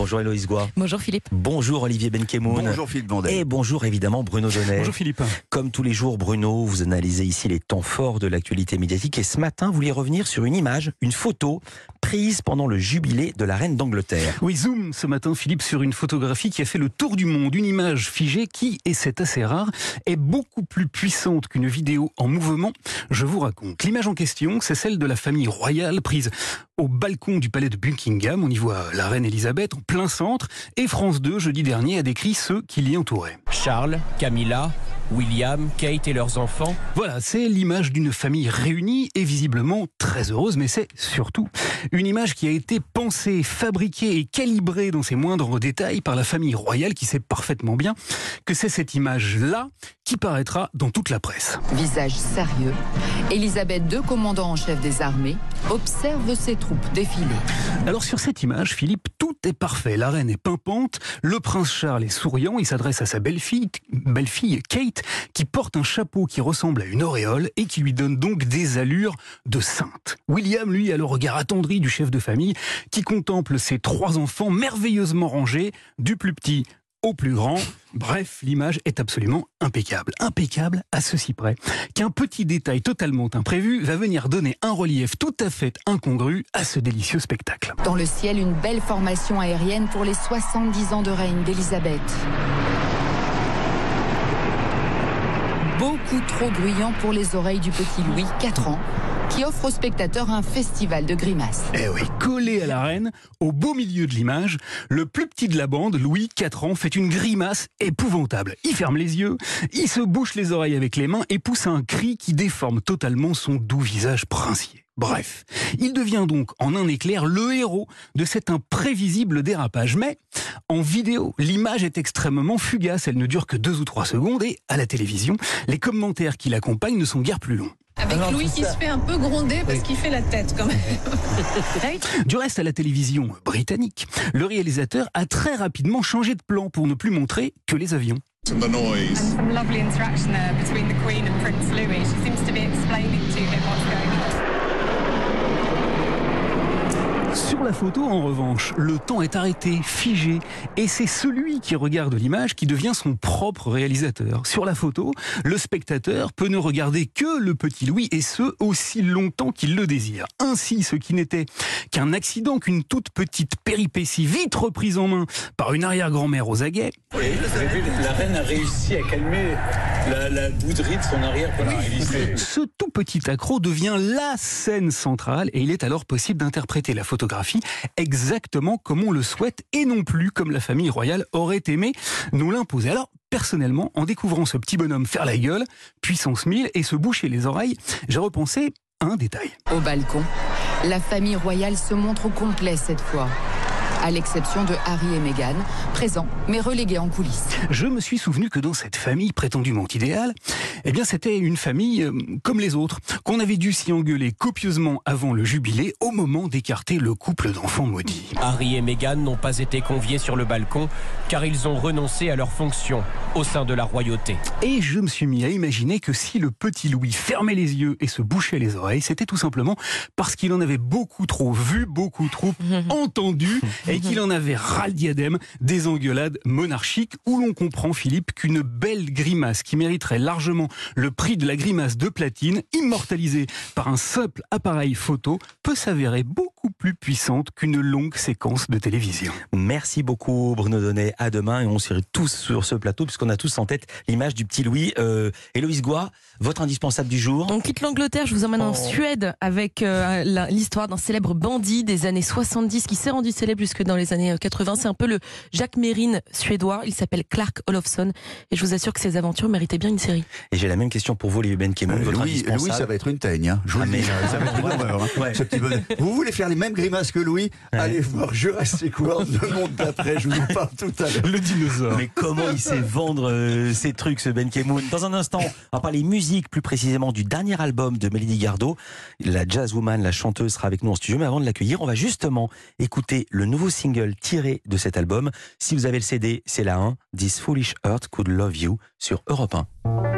Bonjour Héloïse Goua. Bonjour Philippe. Bonjour Olivier Benkemoun. Bonjour Philippe Bondet. Et bonjour évidemment Bruno Donnet. Bonjour Philippe. Comme tous les jours, Bruno, vous analysez ici les temps forts de l'actualité médiatique et ce matin, vous voulez revenir sur une image, une photo prise pendant le jubilé de la reine d'Angleterre. Oui, zoom ce matin Philippe sur une photographie qui a fait le tour du monde, une image figée qui, et c'est assez rare, est beaucoup plus puissante qu'une vidéo en mouvement. Je vous raconte. L'image en question, c'est celle de la famille royale prise au balcon du palais de Buckingham. On y voit la reine Elisabeth en plein centre et France 2 jeudi dernier a décrit ceux qui l'y entouraient. Charles, Camilla, William, Kate et leurs enfants. Voilà, c'est l'image d'une famille réunie et visiblement très heureuse, mais c'est surtout une image qui a été pensée, fabriquée et calibrée dans ses moindres détails par la famille royale qui sait parfaitement bien que c'est cette image-là qui paraîtra dans toute la presse. Visage sérieux, Elisabeth II, commandant en chef des armées, observe ses troupes défiler. Alors sur cette image, Philippe, tout est parfait. La reine est pimpante, le prince Charles est souriant, il s'adresse à sa belle-fille, belle-fille Kate, qui porte un chapeau qui ressemble à une auréole et qui lui donne donc des allures de sainte. William, lui, a le regard attendri du chef de famille qui contemple ses trois enfants merveilleusement rangés, du plus petit au plus grand. Bref, l'image est absolument impeccable. Impeccable à ceci près qu'un petit détail totalement imprévu va venir donner un relief tout à fait incongru à ce délicieux spectacle. Dans le ciel, une belle formation aérienne pour les 70 ans de règne d'Elisabeth. Beaucoup trop bruyant pour les oreilles du petit Louis, 4 ans, qui offre aux spectateurs un festival de grimaces. Eh oui, collé à la reine, au beau milieu de l'image, le plus petit de la bande, Louis, 4 ans, fait une grimace épouvantable. Il ferme les yeux, il se bouche les oreilles avec les mains et pousse un cri qui déforme totalement son doux visage princier. Bref, il devient donc en un éclair le héros de cet imprévisible dérapage. Mais en vidéo, l'image est extrêmement fugace, elle ne dure que deux ou trois secondes et à la télévision, les commentaires qui l'accompagnent ne sont guère plus longs. Avec Louis qui se fait un peu gronder parce qu'il fait la tête quand même. Du reste, à la télévision britannique, le réalisateur a très rapidement changé de plan pour ne plus montrer que les avions. the noise. Some lovely interaction there between the Queen and Prince Louis. She seems to be explaining to him what's going on. Sur la photo, en revanche, le temps est arrêté, figé, et c'est celui qui regarde l'image qui devient son propre réalisateur. Sur la photo, le spectateur peut ne regarder que le petit Louis, et ce, aussi longtemps qu'il le désire. Ainsi, ce qui n'était qu'un accident, qu'une toute petite péripétie vite reprise en main par une arrière-grand-mère aux aguets, Oui, vous avez vu, la reine a réussi à calmer la, la bouderie de son arrière-petit. Ce tout petit accro devient la scène centrale et il est alors possible d'interpréter la photographie exactement comme on le souhaite et non plus comme la famille royale aurait aimé nous l'imposer. Alors, personnellement, en découvrant ce petit bonhomme faire la gueule, puissance 1000 et se boucher les oreilles, j'ai repensé un détail. Au balcon, la famille royale se montre au complet cette fois. À l'exception de Harry et Meghan, présents mais relégués en coulisses. Je me suis souvenu que dans cette famille prétendument idéale, eh bien c'était une famille euh, comme les autres, qu'on avait dû s'y engueuler copieusement avant le jubilé au moment d'écarter le couple d'enfants maudits. Harry et Meghan n'ont pas été conviés sur le balcon car ils ont renoncé à leurs fonctions au sein de la royauté. Et je me suis mis à imaginer que si le petit Louis fermait les yeux et se bouchait les oreilles, c'était tout simplement parce qu'il en avait beaucoup trop vu, beaucoup trop entendu, et qu'il en avait ras le diadème des engueulades monarchiques, où l'on comprend, Philippe, qu'une belle grimace qui mériterait largement le prix de la grimace de platine, immortalisée par un simple appareil photo, peut s'avérer beaucoup plus puissante qu'une longue séquence de télévision. Merci beaucoup Bruno Donnet. À demain et on serait tous sur ce plateau puisqu'on a tous en tête l'image du petit Louis. Euh, Héloïse Goua, votre indispensable du jour. On quitte l'Angleterre, je vous emmène en Oh. Suède avec euh, l'histoire d'un célèbre bandit des années 70 qui s'est rendu célèbre jusque dans les années euh, 80. C'est un peu le Jacques Mérine suédois. Il s'appelle Clark Olofsson et je vous assure que ses aventures méritaient bien une série. Et j'ai la même question pour vous Olivier Benkemoun, Euh, votre Louis, indispensable. Louis, ça va être une teigne. Hein. Je vous Ah, le dis, ça va être une horreur. hein, Ouais. ce petit bonhomme. Vous voulez faire les mêmes grimaces que Louis Allez voir Jurassic World, le monde d'après. Je vous en parle tout à l'heure. Le dinosaure. Mais comment il sait vendre euh, ces trucs, ce Ben Kemoun? Dans un instant, on va parler musique, plus précisément du dernier album de Mélodie Gardot. La jazzwoman, la chanteuse, sera avec nous en studio. Mais avant de l'accueillir, on va justement écouter le nouveau single tiré de cet album. Si vous avez le CD, c'est la 1, This Foolish Earth Could Love You, sur Europe 1.